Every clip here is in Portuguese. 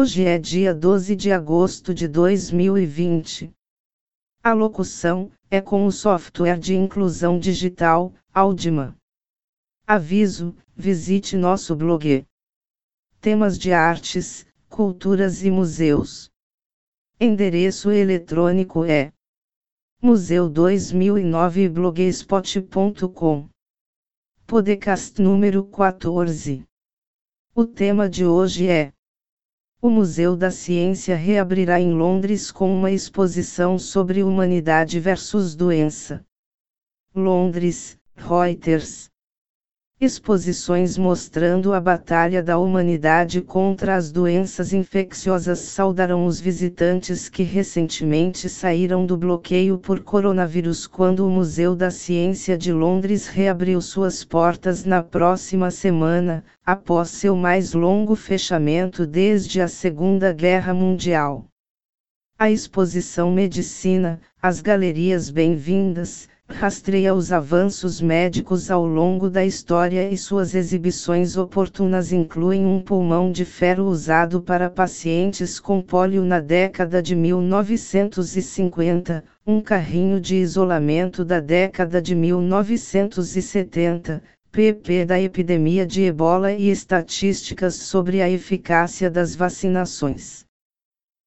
Hoje é dia 12 de agosto de 2020. A locução é com o software de inclusão digital, Audima. Aviso: visite nosso blog. Temas de artes, culturas e museus. Endereço eletrônico é museu2009blogspot.com. Podcast número 14. O tema de hoje é o Museu da Ciência reabrirá em Londres com uma exposição sobre humanidade versus doença. Londres, Reuters. Exposições mostrando a batalha da humanidade contra as doenças infecciosas saudarão os visitantes que recentemente saíram do bloqueio por coronavírus quando o Museu da Ciência de Londres reabriu suas portas na próxima semana, após seu mais longo fechamento desde a Segunda Guerra Mundial. A exposição Medicina, as galerias bem-vindas, rastreia os avanços médicos ao longo da história e suas exibições oportunas incluem um pulmão de ferro usado para pacientes com pólio na década de 1950, um carrinho de isolamento da década de 1970, PP da epidemia de ebola e estatísticas sobre a eficácia das vacinações.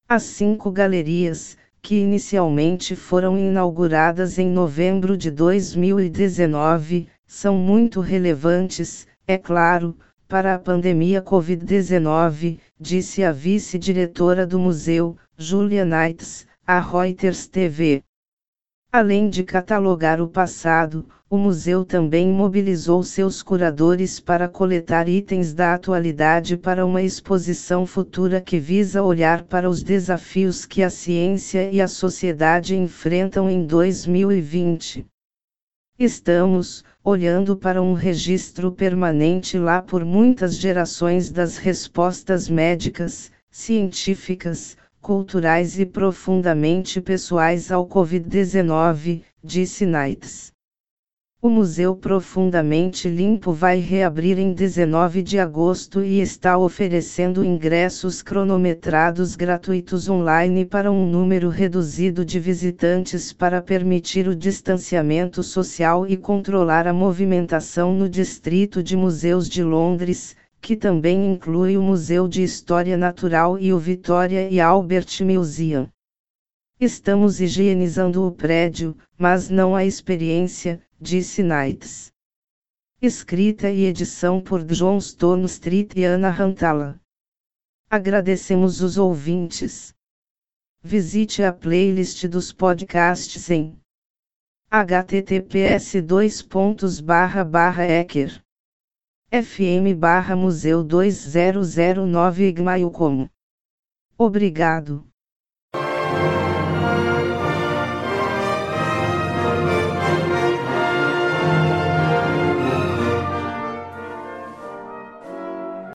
As cinco galerias, que inicialmente foram inauguradas em novembro de 2019, são muito relevantes, é claro, para a pandemia Covid-19, disse a vice-diretora do museu, Julia Knights, à Reuters TV. Além de catalogar o passado, o museu também mobilizou seus curadores para coletar itens da atualidade para uma exposição futura que visa olhar para os desafios que a ciência e a sociedade enfrentam em 2020. Estamos, olhando para um registro permanente lá por muitas gerações das respostas médicas, científicas, culturais e profundamente pessoais ao Covid-19, disse Knights. O Museu Profundamente Limpo vai reabrir em 19 de agosto e está oferecendo ingressos cronometrados gratuitos online para um número reduzido de visitantes para permitir o distanciamento social e controlar a movimentação no Distrito de Museus de Londres, que também inclui o Museu de História Natural e o Victoria e Albert Museum. Estamos higienizando o prédio, mas não a experiência, disse Knights. Escrita e edição por John Stone Street e Ana Rantala. Agradecemos os ouvintes. Visite a playlist dos podcasts em https ecker fm barra museu 2009 Igmail como. Obrigado.